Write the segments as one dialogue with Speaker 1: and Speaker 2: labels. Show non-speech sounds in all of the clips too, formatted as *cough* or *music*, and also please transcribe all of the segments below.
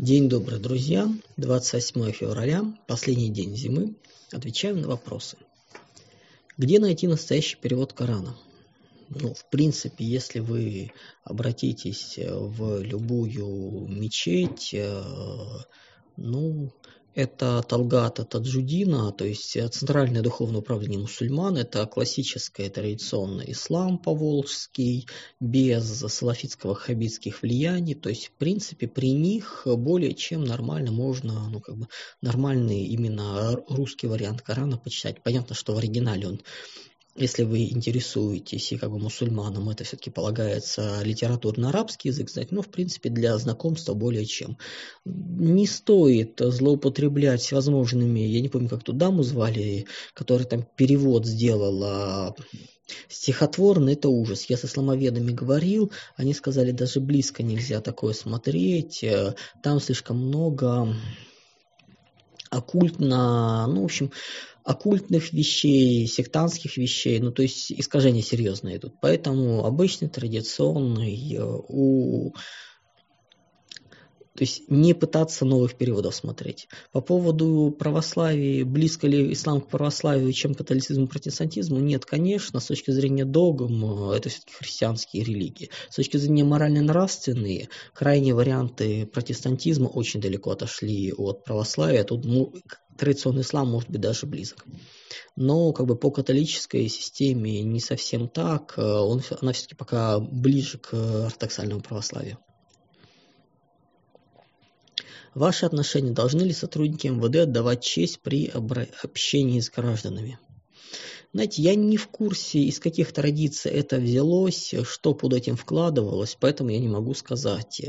Speaker 1: День добрый, друзья. 28 февраля, последний день зимы. Отвечаем на вопросы. Где найти настоящий перевод Корана? Ну, в принципе, если вы обратитесь в любую мечеть, э, ну, это Талгата Таджудина, то есть э, Центральное духовное управление мусульман, это классическое традиционный ислам поволжский, без салафитского хабитских влияний, то есть в принципе при них более чем нормально можно, ну как бы нормальный именно русский вариант Корана почитать. Понятно, что в оригинале он если вы интересуетесь и как бы мусульманам, это все-таки полагается литературно-арабский язык знать, но в принципе для знакомства более чем. Не стоит злоупотреблять всевозможными, я не помню, как ту даму звали, которая там перевод сделала стихотворный, это ужас. Я со сломоведами говорил, они сказали, даже близко нельзя такое смотреть, там слишком много оккультно, ну, в общем, оккультных вещей, сектантских вещей, ну то есть искажения серьезные идут. Поэтому обычный традиционный э, у то есть не пытаться новых переводов смотреть. По поводу православия, близко ли ислам к православию, чем католицизм к протестантизму, нет, конечно, с точки зрения догм, это все-таки христианские религии. С точки зрения морально-нравственные, крайние варианты протестантизма очень далеко отошли от православия. Тут ну, традиционный ислам может быть даже близок. Но как бы по католической системе не совсем так, он, она все-таки пока ближе к ортодоксальному православию. Ваши отношения должны ли сотрудники МВД отдавать честь при общении с гражданами? Знаете, я не в курсе, из каких традиций это взялось, что под этим вкладывалось, поэтому я не могу сказать.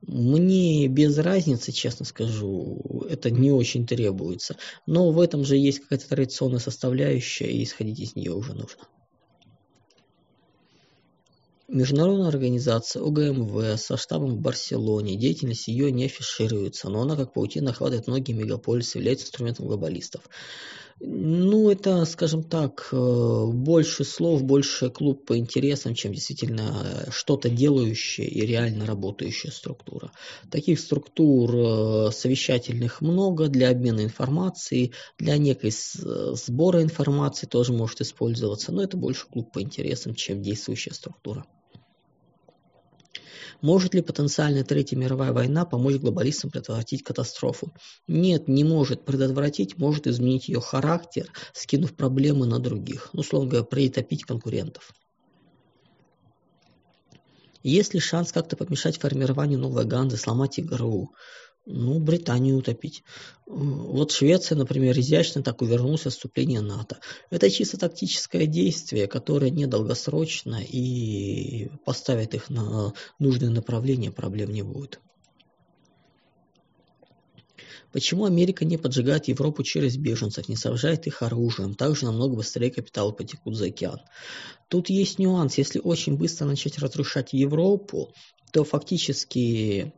Speaker 1: Мне без разницы, честно скажу, это не очень требуется. Но в этом же есть какая-то традиционная составляющая, и исходить из нее уже нужно. Международная организация ОГМВ со штабом в Барселоне, деятельность ее не афишируется, но она как паутина охватывает многие мегаполисы, является инструментом глобалистов. Ну, это, скажем так, э, больше слов, больше клуб по интересам, чем действительно что-то делающая и реально работающая структура. Таких структур э, совещательных много для обмена информацией, для некой сбора информации тоже может использоваться, но это больше клуб по интересам, чем действующая структура. Может ли потенциальная Третья мировая война помочь глобалистам предотвратить катастрофу? Нет, не может. Предотвратить может изменить ее характер, скинув проблемы на других. Ну, условно говоря, притопить конкурентов. Есть ли шанс как-то помешать формированию новой Ганзы, сломать игру? Ну, Британию утопить. Вот Швеция, например, изящно так увернулась от вступления НАТО. Это чисто тактическое действие, которое недолгосрочно и поставит их на нужное направление, проблем не будет. Почему Америка не поджигает Европу через беженцев, не снабжает их оружием? Также намного быстрее капиталы потекут за океан. Тут есть нюанс. Если очень быстро начать разрушать Европу, то фактически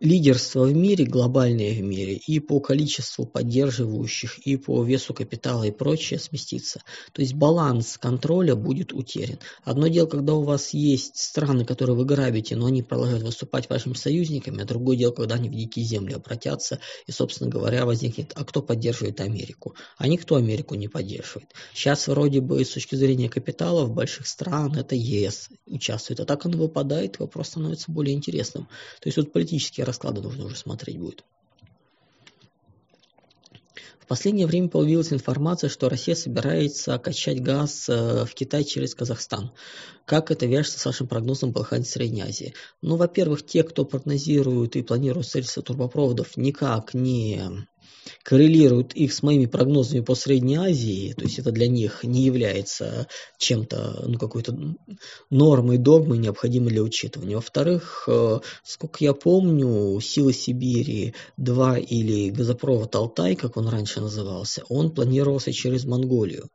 Speaker 1: лидерство в мире, глобальное в мире, и по количеству поддерживающих, и по весу капитала и прочее сместится. То есть баланс контроля будет утерян. Одно дело, когда у вас есть страны, которые вы грабите, но они продолжают выступать вашими союзниками, а другое дело, когда они в дикие земли обратятся, и, собственно говоря, возникнет, а кто поддерживает Америку? А никто Америку не поддерживает. Сейчас вроде бы с точки зрения капиталов больших стран, это ЕС участвует, а так оно выпадает, вопрос становится более интересным. То есть вот политические расклада нужно уже смотреть будет. В последнее время появилась информация, что Россия собирается качать газ э, в Китай через Казахстан. Как это вяжется с вашим прогнозом по Средней Азии? Ну, во-первых, те, кто прогнозирует и планирует строительство трубопроводов, никак не коррелируют их с моими прогнозами по Средней Азии, то есть это для них не является чем-то, ну, какой-то нормой, догмой, необходимой для учитывания. Во-вторых, э, сколько я помню, Силы Сибири 2 или газопровод Алтай, как он раньше назывался, он планировался через Монголию.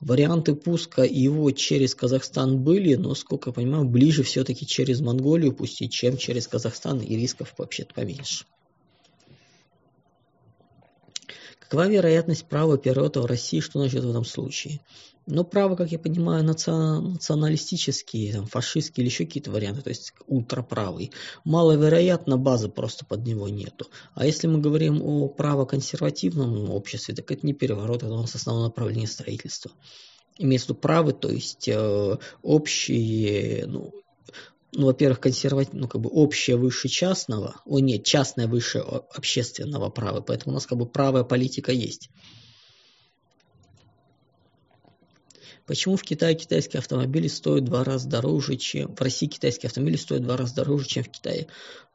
Speaker 1: Варианты пуска его через Казахстан были, но, сколько я понимаю, ближе все-таки через Монголию пустить, чем через Казахстан, и рисков вообще-то поменьше. Какова вероятность права в России? Что значит в этом случае? Но право, как я понимаю, националистические, там, фашистские или еще какие-то варианты, то есть ультраправый. Маловероятно, базы просто под него нету. А если мы говорим о правоконсервативном обществе, так это не переворот, это у нас основное направление строительства. Имеется в виду правы, то есть э, общие, ну, ну, во-первых, консерватив, ну, как бы общее выше частного, о нет, частное выше общественного права, поэтому у нас как бы правая политика есть. Почему в Китае китайские автомобили стоят два раза дороже, чем в России китайские автомобили стоят два раза дороже, чем в Китае?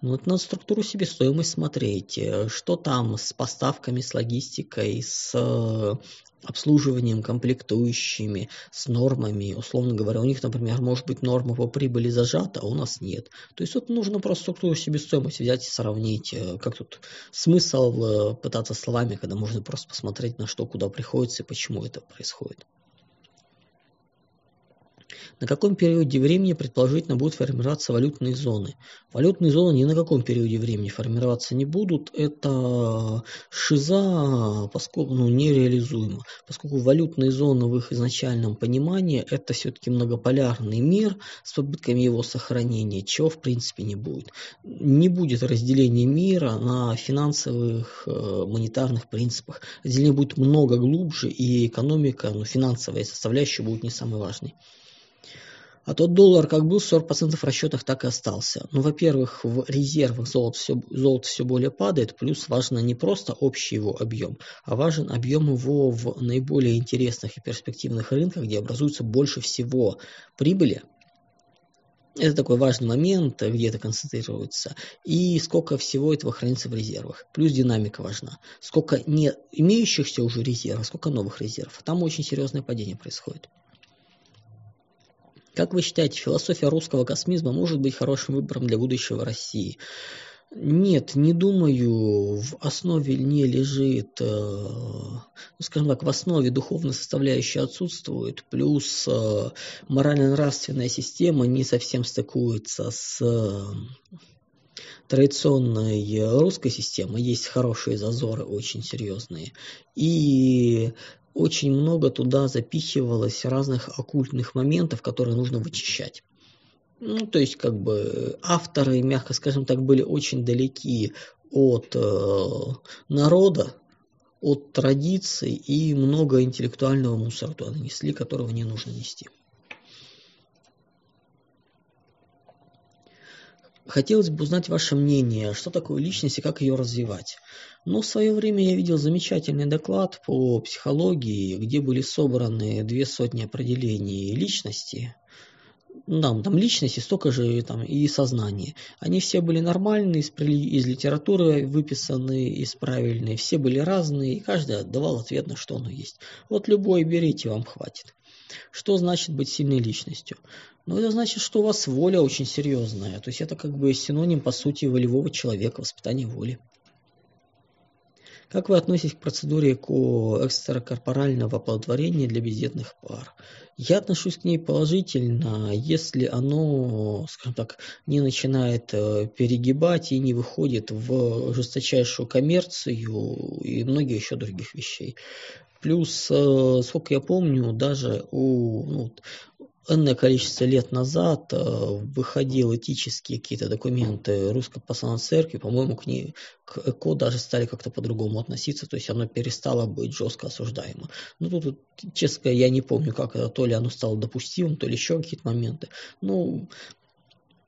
Speaker 1: Ну, это надо структуру себестоимость смотреть. Что там с поставками, с логистикой, с э, обслуживанием, комплектующими, с нормами. Условно говоря, у них, например, может быть норма по прибыли зажата, а у нас нет. То есть вот нужно просто структуру себестоимости взять и сравнить. Э, как тут смысл э, пытаться словами, когда можно просто посмотреть на что, куда приходится и почему это происходит. На каком периоде времени, предположительно, будут формироваться валютные зоны? Валютные зоны ни на каком периоде времени формироваться не будут. Это шиза, поскольку ну, нереализуема. Поскольку валютные зоны в их изначальном понимании это все-таки многополярный мир с попытками его сохранения, чего в принципе не будет. Не будет разделения мира на финансовых, э, монетарных принципах. Разделение будет много глубже, и экономика, ну, финансовая составляющая будет не самой важной. А тот доллар как был 40% в расчетах, так и остался. Ну, во-первых, в резервах золото все, золото все более падает, плюс важно не просто общий его объем, а важен объем его в наиболее интересных и перспективных рынках, где образуется больше всего прибыли, это такой важный момент, где это концентрируется. И сколько всего этого хранится в резервах. Плюс динамика важна. Сколько не имеющихся уже резервов, сколько новых резервов. Там очень серьезное падение происходит. Как вы считаете, философия русского космизма может быть хорошим выбором для будущего России? Нет, не думаю. В основе не лежит, э, ну, скажем так, в основе духовная составляющая отсутствует, плюс э, морально-нравственная система не совсем стыкуется с э, традиционной русской системой. Есть хорошие зазоры, очень серьезные. И очень много туда запихивалось разных оккультных моментов, которые нужно вычищать. Ну, то есть, как бы, авторы, мягко скажем так, были очень далеки от э, народа, от традиций, и много интеллектуального мусора туда нанесли, которого не нужно нести. Хотелось бы узнать ваше мнение, что такое личность и как ее развивать. Но в свое время я видел замечательный доклад по психологии, где были собраны две сотни определений личности. Да, там личности столько же там, и сознание. Они все были нормальные, из, из литературы выписанные, из правильные. Все были разные, и каждый отдавал ответ на что оно есть. Вот любой берите, вам хватит. Что значит быть сильной личностью? Ну, это значит, что у вас воля очень серьезная. То есть это как бы синоним, по сути, волевого человека, воспитания воли. Как вы относитесь к процедуре экстракорпорального оплодотворения для бездетных пар? Я отношусь к ней положительно, если оно, скажем так, не начинает э, перегибать и не выходит в жесточайшую коммерцию и многие еще других вещей. Плюс, э, сколько я помню, даже у ну, энное количество лет назад э, выходил этические какие-то документы Русской Православной Церкви, по-моему, к ней, к ЭКО даже стали как-то по-другому относиться, то есть оно перестало быть жестко осуждаемо. Ну, тут, честно, я не помню, как это, то ли оно стало допустимым, то ли еще какие-то моменты. Ну,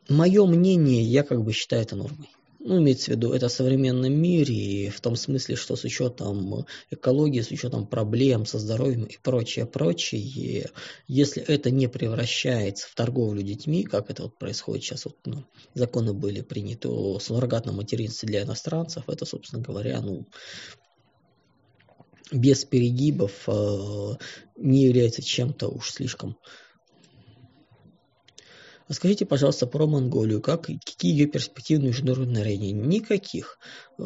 Speaker 1: мое мнение, я как бы считаю это нормой ну, имеется в виду, это в современном мире, и в том смысле, что с учетом экологии, с учетом проблем со здоровьем и прочее, прочее, если это не превращается в торговлю детьми, как это вот происходит сейчас, вот, ну, законы были приняты о суррогатном материнстве для иностранцев, это, собственно говоря, ну, без перегибов э, не является чем-то уж слишком Расскажите, пожалуйста, про Монголию. Как, какие ее перспективы на международной арене? Никаких. Э,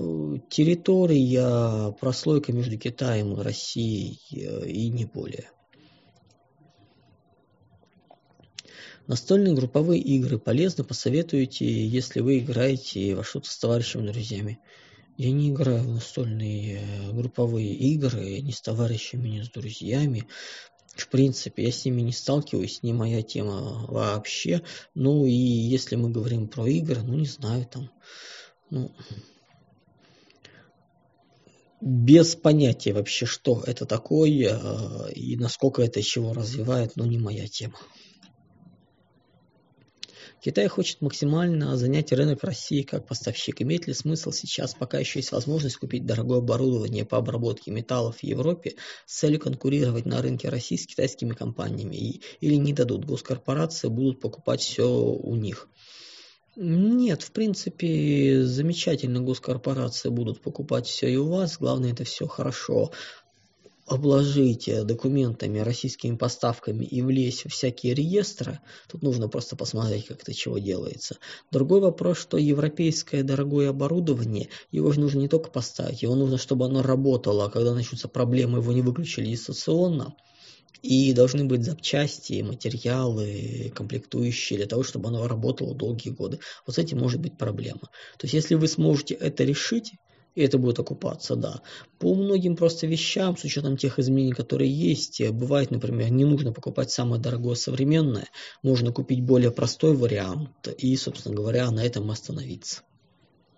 Speaker 1: территория, прослойка между Китаем Россией э, и не более. Настольные групповые игры полезны, посоветуете, если вы играете во что-то с товарищами, друзьями. Я не играю в настольные э, групповые игры ни с товарищами, ни с друзьями. В принципе, я с ними не сталкиваюсь, не моя тема вообще. Ну и если мы говорим про игры, ну не знаю, там, ну, без понятия вообще, что это такое э, и насколько это чего развивает, но не моя тема. Китай хочет максимально занять рынок России как поставщик. Имеет ли смысл сейчас, пока еще есть возможность купить дорогое оборудование по обработке металлов в Европе с целью конкурировать на рынке России с китайскими компаниями? Или не дадут, госкорпорации будут покупать все у них? Нет, в принципе, замечательно госкорпорации будут покупать все и у вас. Главное, это все хорошо обложить документами, российскими поставками и влезть в всякие реестры, тут нужно просто посмотреть, как это чего делается. Другой вопрос, что европейское дорогое оборудование, его же нужно не только поставить, его нужно, чтобы оно работало, а когда начнутся проблемы, его не выключили дистанционно. И должны быть запчасти, материалы, комплектующие для того, чтобы оно работало долгие годы. Вот с этим может быть проблема. То есть, если вы сможете это решить, и это будет окупаться, да. По многим просто вещам, с учетом тех изменений, которые есть, э, бывает, например, не нужно покупать самое дорогое современное, можно купить более простой вариант и, собственно говоря, на этом остановиться.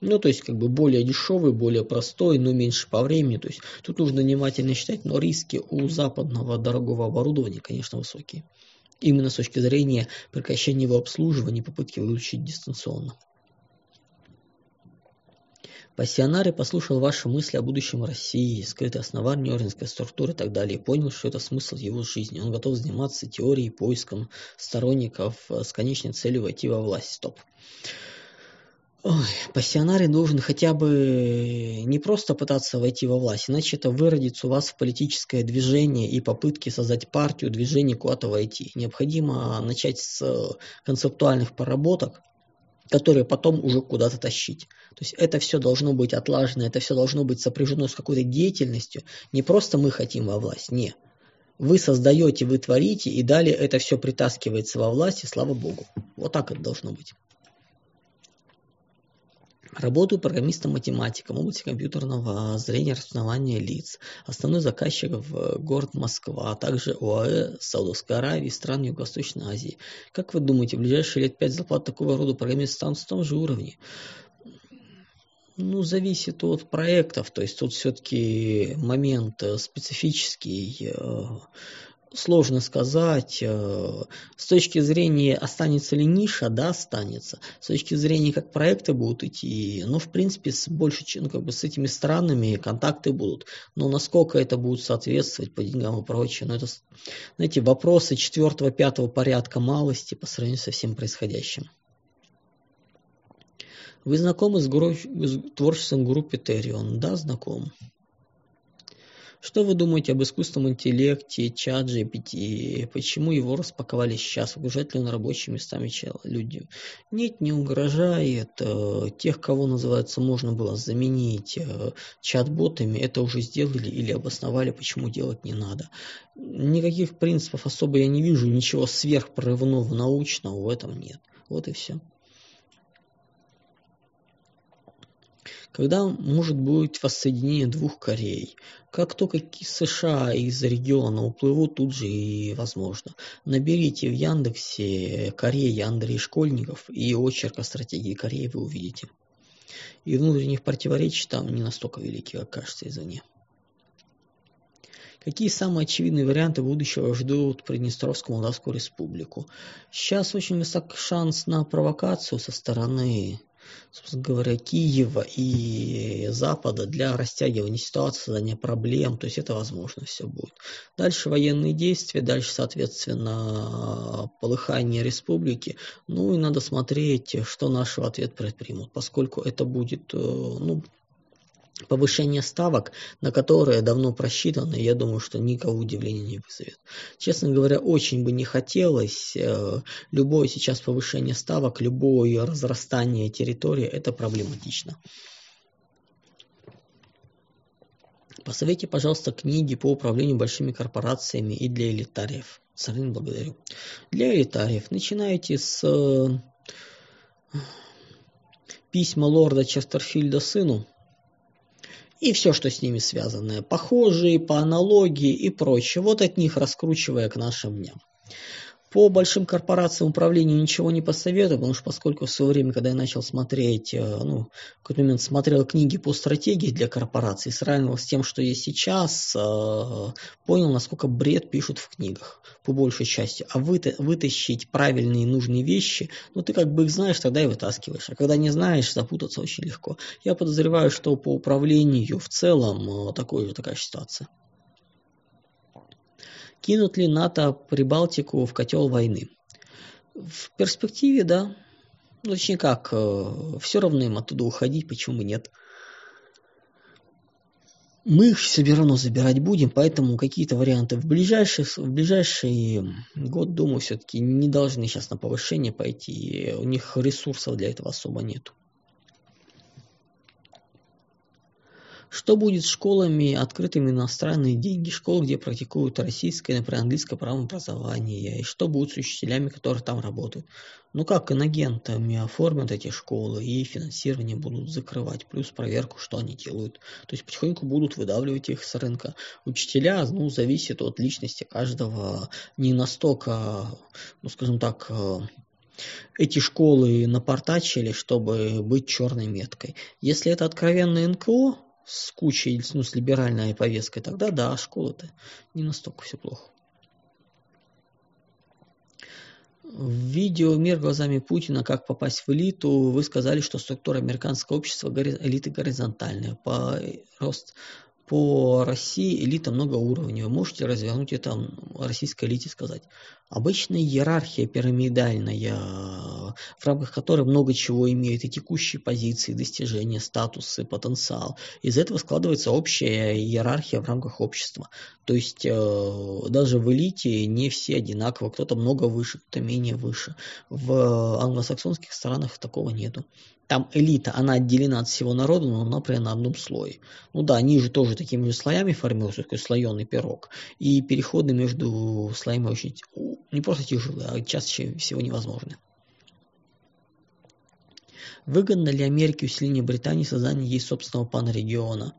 Speaker 1: Ну, то есть, как бы более дешевый, более простой, но меньше по времени. То есть, тут нужно внимательно считать, но риски у западного дорогого оборудования, конечно, высокие. Именно с точки зрения прекращения его обслуживания и попытки выключить дистанционно. Пассионарий послушал ваши мысли о будущем России, скрытые основания орденской структуры и так далее, и понял, что это смысл его жизни. Он готов заниматься теорией, поиском сторонников э, с конечной целью войти во власть. Стоп. Ой, пассионарий должен хотя бы не просто пытаться войти во власть, иначе это выродится у вас в политическое движение и попытки создать партию, движение куда-то войти. Необходимо начать с концептуальных поработок, которые потом уже куда-то тащить. То есть это все должно быть отлажено, это все должно быть сопряжено с какой-то деятельностью. Не просто мы хотим во власть, не. Вы создаете, вы творите, и далее это все притаскивается во власть, и слава богу. Вот так это должно быть. Работаю программистом-математиком в области компьютерного зрения распознавания лиц. Основной заказчик в город Москва, а также ОАЭ Саудовской Аравии стран Юго-Восточной Азии. Как вы думаете, в ближайшие лет пять зарплат такого рода программистов станут в том же уровне? Ну, зависит от проектов, то есть тут все-таки момент э, специфический, э, сложно сказать. Э, с точки зрения, останется ли ниша, да, останется. С точки зрения, как проекты будут идти, ну, в принципе, с больше, ну, как бы с этими странами контакты будут. Но насколько это будет соответствовать по деньгам и прочее, ну, это, знаете, вопросы четвертого, пятого порядка малости по сравнению со всем происходящим. Вы знакомы с, гру... с творчеством группы Терион? Да, знаком. Что вы думаете об искусственном интеллекте, чат GPT? Почему его распаковали сейчас? Угрожает ли он рабочими местами людям? Нет, не угрожает. Э, тех, кого называется, можно было заменить э, чат-ботами, это уже сделали или обосновали, почему делать не надо. Никаких принципов особо я не вижу, ничего сверхпрорывного научного в этом нет. Вот и все. Когда может быть воссоединение двух Корей. Как только США из региона уплывут, тут же и возможно. Наберите в Яндексе Корея Андрей Школьников и очерк о стратегии Кореи вы увидите. И внутренних противоречий там не настолько велики, как кажется извне. Какие самые очевидные варианты будущего ждут Приднестровскую Молдавскую Республику? Сейчас очень высок шанс на провокацию со стороны собственно говоря, Киева и Запада для растягивания ситуации, создания проблем, то есть это возможно все будет. Дальше военные действия, дальше, соответственно, полыхание республики, ну и надо смотреть, что наши в ответ предпримут, поскольку это будет, э, ну, повышение ставок, на которые давно просчитано, я думаю, что никого удивления не вызовет. Честно говоря, очень бы не хотелось. Э, любое сейчас повышение ставок, любое разрастание территории, это проблематично. Посоветуйте, пожалуйста, книги по управлению большими корпорациями и для элитариев. Сарин, благодарю. Для элитариев начинайте с э, письма лорда Честерфилда сыну, и все, что с ними связано, похожие, по аналогии и прочее. Вот от них раскручивая к нашим дням. По большим корпорациям управлению ничего не посоветую, потому что поскольку в свое время, когда я начал смотреть, э, ну, в какой-то момент смотрел книги по стратегии для корпораций, сравнивал с тем, что есть сейчас, э, понял, насколько бред пишут в книгах, по большей части. А вытащить правильные нужные вещи, ну, ты как бы их знаешь, тогда и вытаскиваешь. А когда не знаешь, запутаться очень легко. Я подозреваю, что по управлению в целом э, такой же такая ситуация. Кинут ли НАТО Прибалтику в котел войны? В перспективе, да. Ну, точнее как, э, все равно им оттуда уходить, почему нет. Мы их все равно забирать будем, поэтому какие-то варианты в ближайший, в ближайший год, думаю, все-таки не должны сейчас на повышение пойти. У них ресурсов для этого особо нету. Что будет с школами, открытыми иностранные деньги, школы, где практикуют российское, например, английское правообразование, и что будет с учителями, которые там работают? Ну как инагентами оформят эти школы и финансирование будут закрывать, плюс проверку, что они делают. То есть потихоньку будут выдавливать их с рынка. Учителя, ну, зависит от личности каждого, не настолько, ну, скажем так, эти школы напортачили, чтобы быть черной меткой. Если это откровенное НКО, с кучей, ну, с либеральной повесткой, тогда да, школа-то не настолько все плохо. В видео «Мир глазами Путина. Как попасть в элиту» вы сказали, что структура американского общества элиты горизонтальная. По рост по России элита многоуровневая. Можете развернуть это российской элите сказать. Обычная иерархия пирамидальная, в рамках которой много чего имеет и текущие позиции, достижения, статусы, потенциал. Из этого складывается общая иерархия в рамках общества. То есть э, даже в элите не все одинаково, кто-то много выше, кто-то менее выше. В англосаксонских странах такого нету там элита, она отделена от всего народа, но она прямо на одном слое. Ну да, они же тоже такими же слоями формируются, такой слоеный пирог. И переходы между слоями очень, не просто тяжелые, а чаще всего невозможны. Выгодно ли Америке усиление Британии создание ей собственного панрегиона?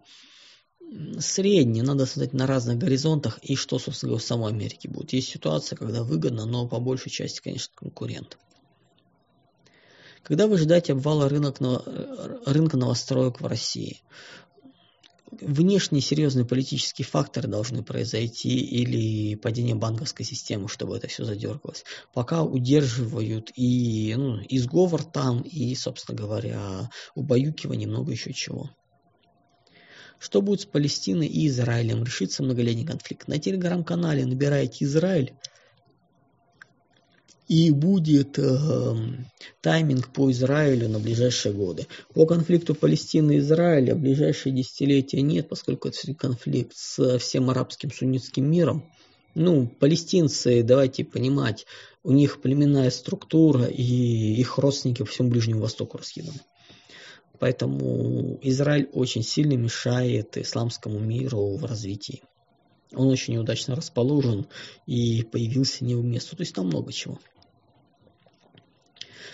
Speaker 1: Средний, надо создать на разных горизонтах, и что, собственно говоря, в самой Америке будет. Есть ситуация, когда выгодно, но по большей части, конечно, конкурент. Когда вы ожидаете обвала рынок, рынка новостроек в России? Внешние серьезные политические факторы должны произойти или падение банковской системы, чтобы это все задергалось. Пока удерживают и ну, и сговор там, и, собственно говоря, убаюкивание, много еще чего. Что будет с Палестиной и Израилем? Решится многолетний конфликт. На телеграм-канале набираете Израиль, и будет э, тайминг по Израилю на ближайшие годы. По конфликту Палестины и Израиля ближайшие десятилетия нет, поскольку это конфликт с всем арабским суннитским миром. Ну, палестинцы, давайте понимать, у них племенная структура и их родственники по всему Ближнему Востоку раскиданы. Поэтому Израиль очень сильно мешает исламскому миру в развитии. Он очень неудачно расположен и появился не в месту. То есть там много чего.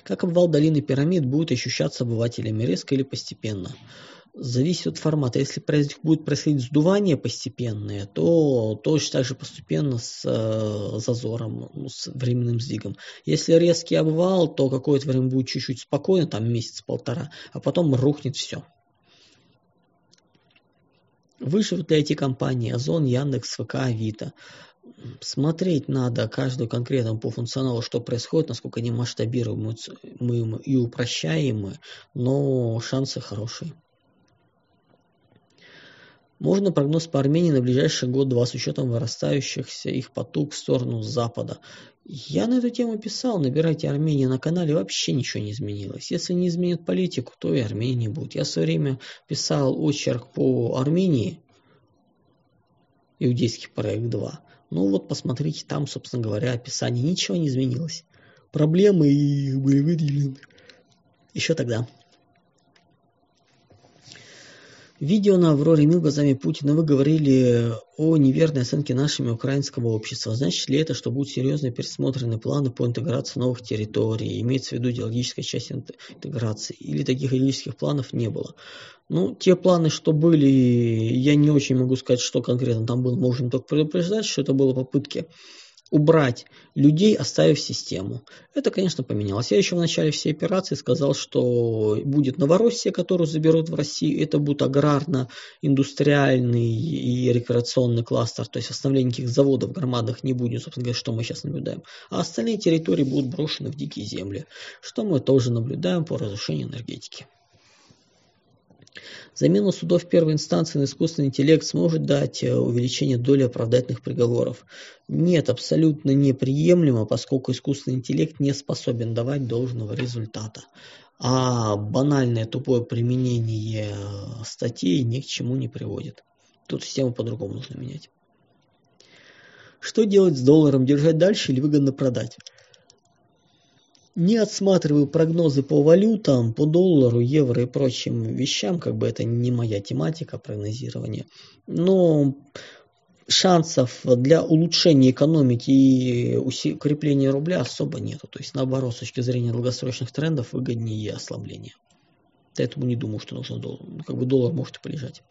Speaker 1: Как обвал долины пирамид будет ощущаться обывателями резко или постепенно? Зависит от формата. Если будет происходить сдувание постепенное, то точно так же постепенно с э, зазором, ну, с временным сдвигом. Если резкий обвал, то какое-то время будет чуть-чуть спокойно, там месяц-полтора, а потом рухнет все. Выживут ли эти компании Озон, Яндекс, ВК, Авито? Смотреть надо каждую конкретно по функционалу, что происходит, насколько они масштабируемы и упрощаемы, но шансы хорошие. Можно прогноз по Армении на ближайший год-два с учетом вырастающихся их поток в сторону Запада. Я на эту тему писал, набирайте Армению на канале, вообще ничего не изменилось. Если не изменят политику, то и Армении не будет. Я в свое время писал очерк по Армении, иудейский проект 2. Ну вот посмотрите, там, собственно говоря, описание. Ничего не изменилось. Проблемы были выделены еще тогда. Видео на Авроре Мил глазами Путина вы говорили о неверной оценке нашими украинского общества. Значит ли это, что будут серьезно пересмотрены планы по интеграции новых территорий? Имеется в виду идеологическая часть интеграции? Или таких идеологических планов не было? Ну, те планы, что были, я не очень могу сказать, что конкретно там было. Можем только предупреждать, что это было попытки убрать людей, оставив систему. Это, конечно, поменялось. Я еще в начале всей операции сказал, что будет Новороссия, которую заберут в Россию. Это будет аграрно-индустриальный и рекреационный кластер. То есть восстановления никаких заводов громадных не будет, собственно говоря, что мы сейчас наблюдаем. А остальные территории будут брошены в дикие земли, что мы тоже наблюдаем по разрушению энергетики. Замена судов первой инстанции на искусственный интеллект сможет дать э, увеличение доли оправдательных приговоров. Нет, абсолютно неприемлемо, поскольку искусственный интеллект не способен давать должного результата. А банальное тупое применение э, статей ни к чему не приводит. Тут систему по-другому нужно менять. Что делать с долларом? Держать дальше или выгодно продать? Не отсматриваю прогнозы по валютам, по доллару, евро и прочим вещам, как бы это не моя тематика прогнозирования, но шансов для улучшения экономики и укрепления рубля особо нету. То есть наоборот, с точки зрения долгосрочных трендов выгоднее ослабление. Поэтому не думаю, что нужно доллар. Ну, как бы доллар может и полежать.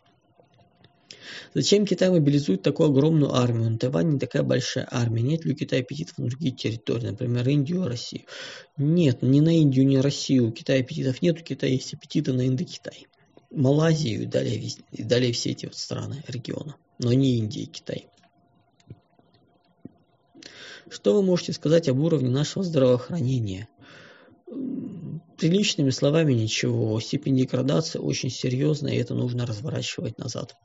Speaker 1: Зачем Китай мобилизует такую огромную армию? На Тайване не такая большая армия. Нет ли у Китая аппетитов на другие территории, например, Индию, Россию? Нет, ни на Индию, ни на Россию у Китая аппетитов нет, у Китая есть аппетиты на Индокитай. Малайзию и далее, и далее все эти вот страны региона, но не Индия и Китай. Что вы можете сказать об уровне нашего здравоохранения? Приличными словами ничего. Степень деградации очень серьезная, и это нужно разворачивать назад.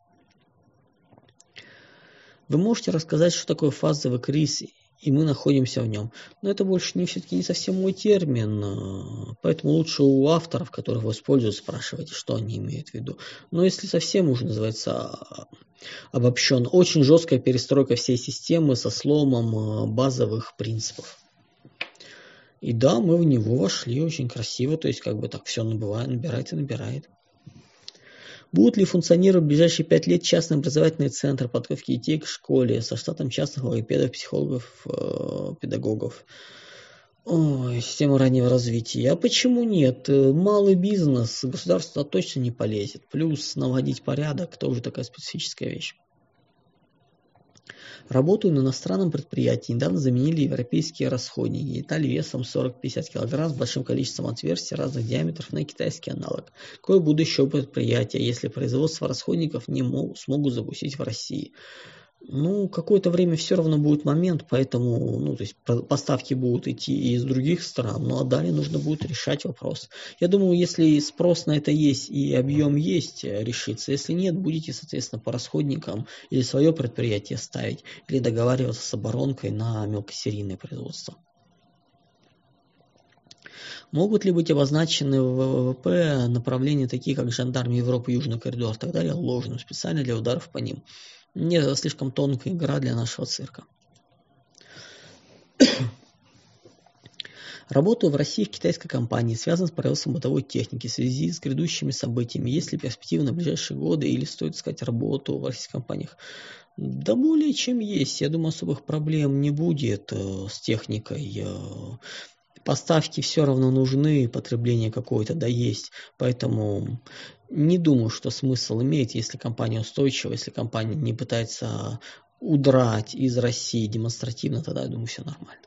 Speaker 1: Вы можете рассказать, что такое фазовый кризис, и мы находимся в нем. Но это больше не все-таки не совсем мой термин, э, поэтому лучше у авторов, которых вы используют, спрашивайте, что они имеют в виду. Но если совсем уже называется обобщен, очень жесткая перестройка всей системы со сломом э, базовых принципов. И да, мы в него вошли очень красиво, то есть как бы так все набывает, набирает и набирает. Будут ли функционировать в ближайшие пять лет частные образовательные центры подготовки детей к школе со штатом частных логопедов, психологов, э, педагогов? Ой, система раннего развития. А почему нет? Малый бизнес, государство точно не полезет. Плюс наводить порядок тоже такая специфическая вещь. Работаю на иностранном предприятии. Недавно заменили европейские расходники. Детали весом 40-50 кг с большим количеством отверстий разных диаметров на китайский аналог. Какое будущее предприятия, если производство расходников не могут, смогут запустить в России? Ну, какое-то время все равно будет момент, поэтому, ну, то есть поставки будут идти из других стран, ну, а далее нужно будет решать вопрос. Я думаю, если спрос на это есть и объем есть, э, решится. Если нет, будете, соответственно, по расходникам или свое предприятие ставить, или договариваться с оборонкой на мелкосерийное производство. Могут ли быть обозначены в ВВП направления такие, как жандарм Европы, Южный коридор и так далее, ложным специально для ударов по ним? Нет, слишком тонкая игра для нашего цирка. *coughs* Работаю в России в китайской компании, связан с производством бытовой техники в связи с грядущими событиями. Есть ли перспективы на ближайшие годы или стоит искать работу в российских компаниях? Да более чем есть. Я думаю, особых проблем не будет э, с техникой. Э, поставки все равно нужны, потребление какое-то да есть. Поэтому не думаю, что смысл имеет, если компания устойчива, если компания не пытается удрать из России демонстративно, тогда я думаю, все нормально.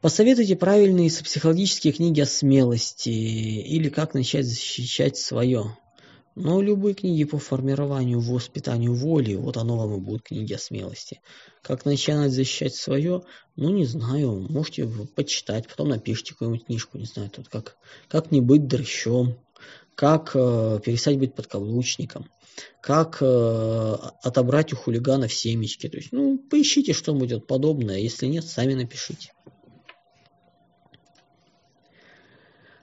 Speaker 1: Посоветуйте правильные психологические книги о смелости или как начать защищать свое. Но любые книги по формированию, воспитанию воли, вот оно вам и будут книги о смелости. Как начинать защищать свое, ну не знаю, можете почитать, потом напишите какую-нибудь книжку, не знаю, тут как, как не быть дрыщом, как э, перестать быть подкаблучником, как э, отобрать у хулиганов семечки. То есть, ну, поищите что-нибудь подобное, если нет, сами напишите.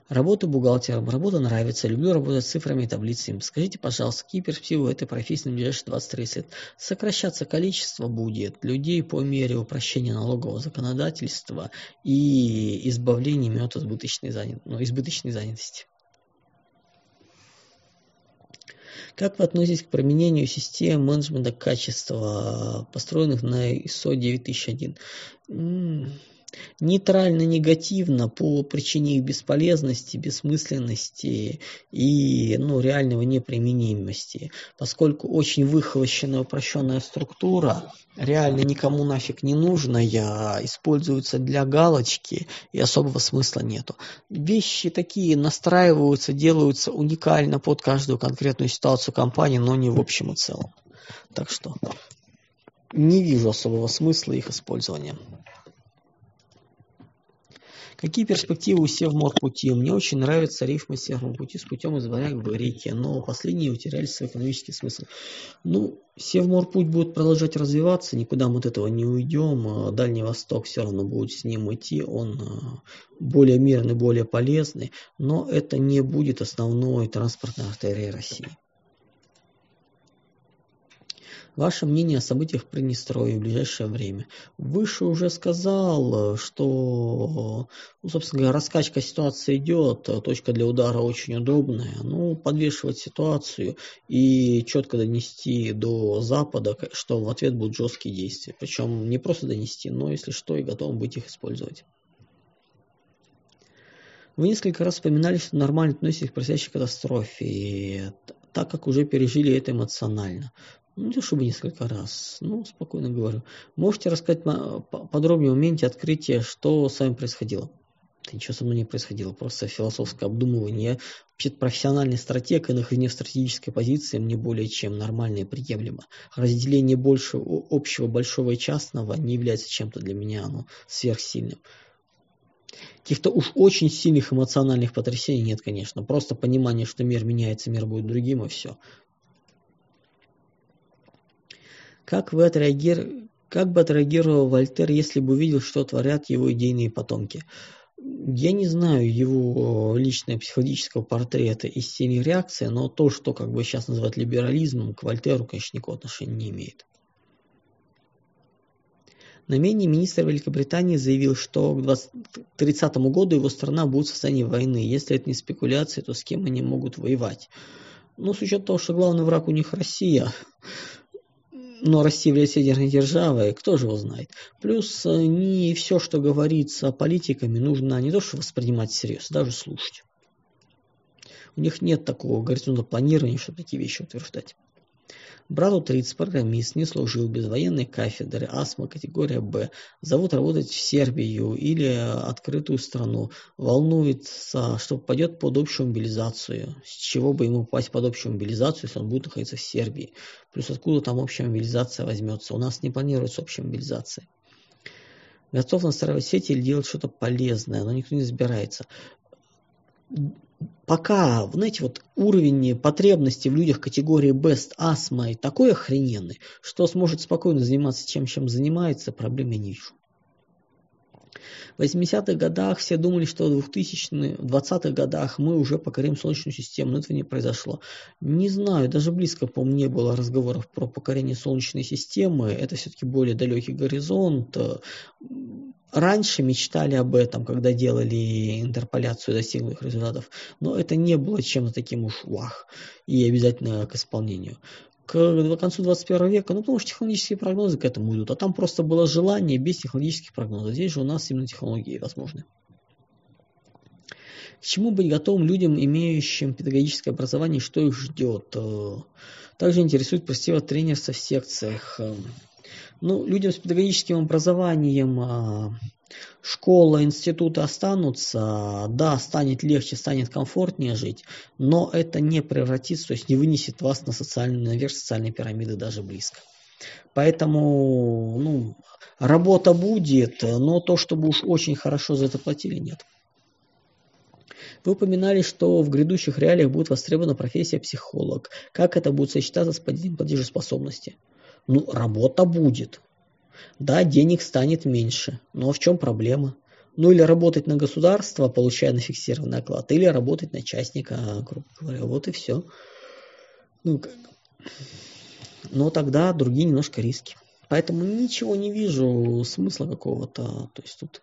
Speaker 1: Работа бухгалтером. Работа нравится. Люблю работать с цифрами и таблицами. Скажите, пожалуйста, какие перспективы в этой профессии на ближайшие 20-30 лет? Сокращаться количество будет людей по мере упрощения налогового законодательства и избавления от избыточной, занят... ну, избыточной занятости. Как вы относитесь к применению систем менеджмента качества, построенных на ISO 9001? Нейтрально-негативно по причине их бесполезности, бессмысленности и ну, реального неприменимости, поскольку очень выхолощенная упрощенная структура, реально никому нафиг не нужная, используется для галочки и особого смысла нету. Вещи такие настраиваются, делаются уникально под каждую конкретную ситуацию компании, но не в общем и целом. Так что не вижу особого смысла их использования. Какие перспективы у Севморпути? Мне очень нравится рифма Севморпути с путем из варяг в реке, но последние утеряли свой экономический смысл. Ну, Севморпуть будет продолжать развиваться, никуда мы от этого не уйдем. А Дальний Восток все равно будет с ним идти, он а, более мирный, более полезный, но это не будет основной транспортной артерией России. Ваше мнение о событиях в Приднестровье в ближайшее время. Выше уже сказал, что, ну, собственно говоря, раскачка ситуации идет, точка для удара очень удобная. Ну, подвешивать ситуацию и четко донести до Запада, что в ответ будут жесткие действия. Причем не просто донести, но, если что, и готовым быть их использовать. Вы несколько раз вспоминали, что нормально относитесь к происходящей катастрофе, так как уже пережили это эмоционально. Ну, не то чтобы несколько раз, ну, спокойно говорю. Можете рассказать подробнее о моменте открытия, что с вами происходило? Да ничего со мной не происходило, просто философское обдумывание. Вообще профессиональный стратег, и нахождение в стратегической позиции мне более чем нормально и приемлемо. Разделение больше общего, большого и частного не является чем-то для меня оно сверхсильным. Каких-то уж очень сильных эмоциональных потрясений нет, конечно. Просто понимание, что мир меняется, мир будет другим, и все. Как вы отреагировали, как бы отреагировал Вольтер, если бы увидел, что творят его идейные потомки? Я не знаю его личного психологического портрета и стиля реакции, но то, что как бы сейчас называют либерализмом, к Вольтеру, конечно, никакого отношения не имеет. На менее министр Великобритании заявил, что к 2030 году его страна будет в состоянии войны. Если это не спекуляция, то с кем они могут воевать? Ну, с учетом того, что главный враг у них Россия, но Россия является ядерной державой, кто же его знает. Плюс э, не все, что говорится политиками, нужно не то, что воспринимать всерьез, даже слушать. У них нет такого горизонта планирования, чтобы такие вещи утверждать. Брату 30, программист, не служил без военной кафедры, астма категория Б. Зовут работать в Сербию или открытую страну. Волнуется, что попадет под общую мобилизацию. С чего бы ему попасть под общую мобилизацию, если он будет находиться в Сербии? Плюс откуда там общая мобилизация возьмется? У нас не планируется общая мобилизация. Готов настраивать сети или делать что-то полезное, но никто не разбирается пока, знаете, вот уровень потребностей в людях категории best и такой охрененный, что сможет спокойно заниматься чем, чем занимается, проблем я не вижу. В 80-х годах все думали, что в 2000 20-х годах мы уже покорим Солнечную систему, но этого не произошло. Не знаю, даже близко, по мне не было разговоров про покорение Солнечной системы. Это все-таки более далекий горизонт. Раньше мечтали об этом, когда делали интерполяцию достигнутых результатов, но это не было чем-то таким уж вах и обязательно к исполнению к концу 21 века, ну потому что технологические прогнозы к этому идут, а там просто было желание без технологических прогнозов. Здесь же у нас именно технологии возможны. К чему быть готовым людям, имеющим педагогическое образование, что их ждет? Э, также интересует перспектива тренерства в секциях. Ну, людям с педагогическим образованием а, школа, институты останутся, да, станет легче, станет комфортнее жить, но это не превратится, то есть не вынесет вас на социальную, наверх социальной пирамиды даже близко. Поэтому, ну, работа будет, но то, чтобы уж очень хорошо за это платили, нет. Вы упоминали, что в грядущих реалиях будет востребована профессия психолог. Как это будет сочетаться с платежеспособностью? Ну, работа будет. Да, денег станет меньше, но в чем проблема? Ну или работать на государство, получая на фиксированный оклад, или работать на частника, грубо говоря. Вот и все. Ну, но тогда другие немножко риски. Поэтому ничего не вижу смысла какого-то. То есть тут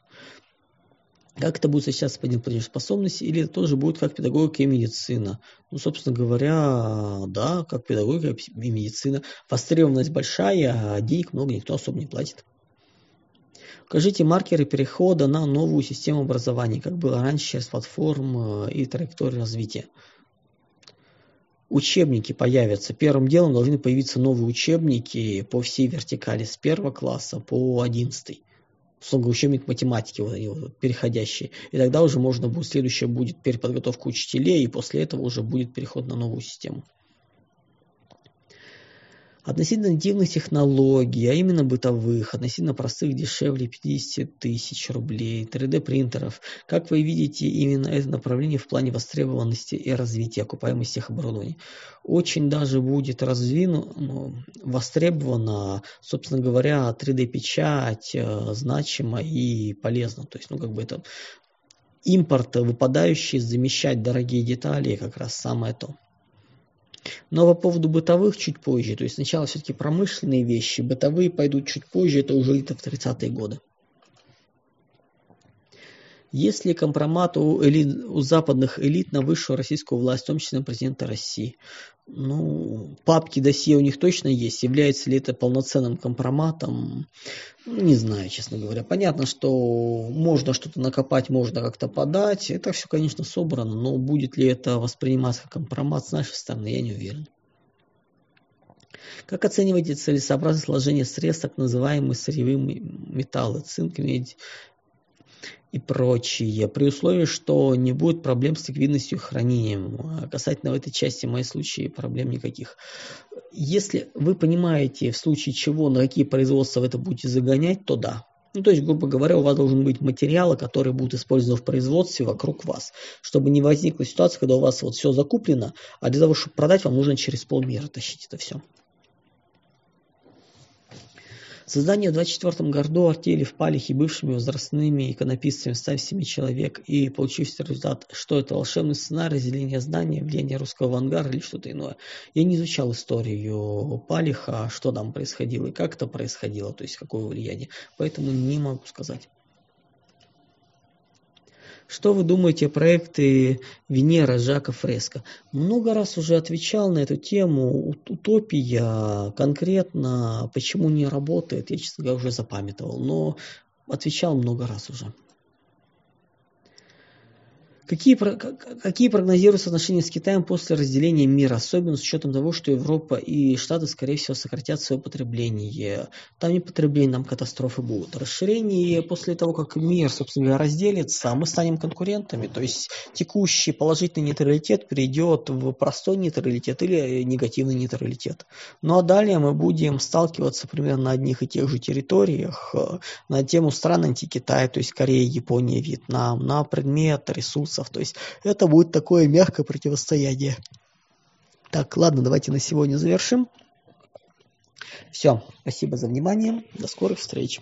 Speaker 1: Как это будет сейчас по платежеспособности, или это тоже будет как педагогика и медицина? Ну, собственно говоря, да, как педагогика и медицина. Востребованность большая, а денег много никто особо не платит. Укажите маркеры перехода на новую систему образования, как было раньше через платформ э, и траекторию развития. Учебники появятся. Первым делом должны появиться новые учебники по всей вертикали с первого класса по одиннадцатый условно учебник математики, вот они переходящие. И тогда уже можно будет, следующее будет переподготовка учителей, и после этого уже будет переход на новую систему. Относительно нативных технологий, а именно бытовых, относительно простых, дешевле 50 тысяч рублей, 3D принтеров, как вы видите именно это направление в плане востребованности и развития окупаемости их оборудований. Очень даже будет развину, ну, востребована, собственно говоря, 3D-печать э, значима и полезна. То есть, ну, как бы это импорт выпадающий, замещать дорогие детали, как раз самое то. Но по поводу бытовых чуть позже. То есть сначала все-таки промышленные вещи, бытовые пойдут чуть позже, это уже где-то в 30-е годы. Есть ли компромат у, элит, у западных элит на высшую российскую власть, в том числе на президента России? Ну, папки досье у них точно есть. Является ли это полноценным компроматом? Ну, не знаю, честно говоря. Понятно, что можно что-то накопать, можно как-то подать. Это все, конечно, собрано, но будет ли это восприниматься как компромат с нашей стороны, я не уверен. Как оцениваете целесообразность сложения средств, так называемые сырьевые металлы, цинк, медь, и прочее, при условии, что не будет проблем с ликвидностью и хранением. А касательно в этой части, в моем случае, проблем никаких. Если вы понимаете, в случае чего, на какие производства вы это будете загонять, то да. Ну, то есть, грубо говоря, у вас должен быть материалы, которые будут использованы в производстве вокруг вас, чтобы не возникла ситуация, когда у вас вот все закуплено, а для того, чтобы продать, вам нужно через полмира тащить это все. Создание в 24 году артели в Палихе бывшими возрастными иконописцами 107 человек и получившийся результат, что это волшебный сценарий, разделение здания, влияние русского авангарда или что-то иное. Я не изучал историю Палиха, что там происходило и как это происходило, то есть какое влияние, поэтому не могу сказать. Что вы думаете о проекте Венера Жака Фреско? Много раз уже отвечал на эту тему. Утопия конкретно, почему не работает, я, честно говоря, уже запамятовал. Но отвечал много раз уже. Какие, какие прогнозируются отношения с Китаем после разделения мира, особенно с учетом того, что Европа и Штаты, скорее всего, сократят свое потребление. Там не потребление, там катастрофы будут. Расширение после того, как мир, собственно говоря, разделится, мы станем конкурентами. То есть текущий положительный нейтралитет перейдет в простой нейтралитет или негативный нейтралитет. Ну а далее мы будем сталкиваться примерно на одних и тех же территориях на тему стран антикитая, то есть Корея, Япония, Вьетнам, на предмет ресурсов ресурсов. То есть это будет такое мягкое противостояние. Так, ладно, давайте на сегодня завершим. Все, спасибо за внимание. До скорых встреч.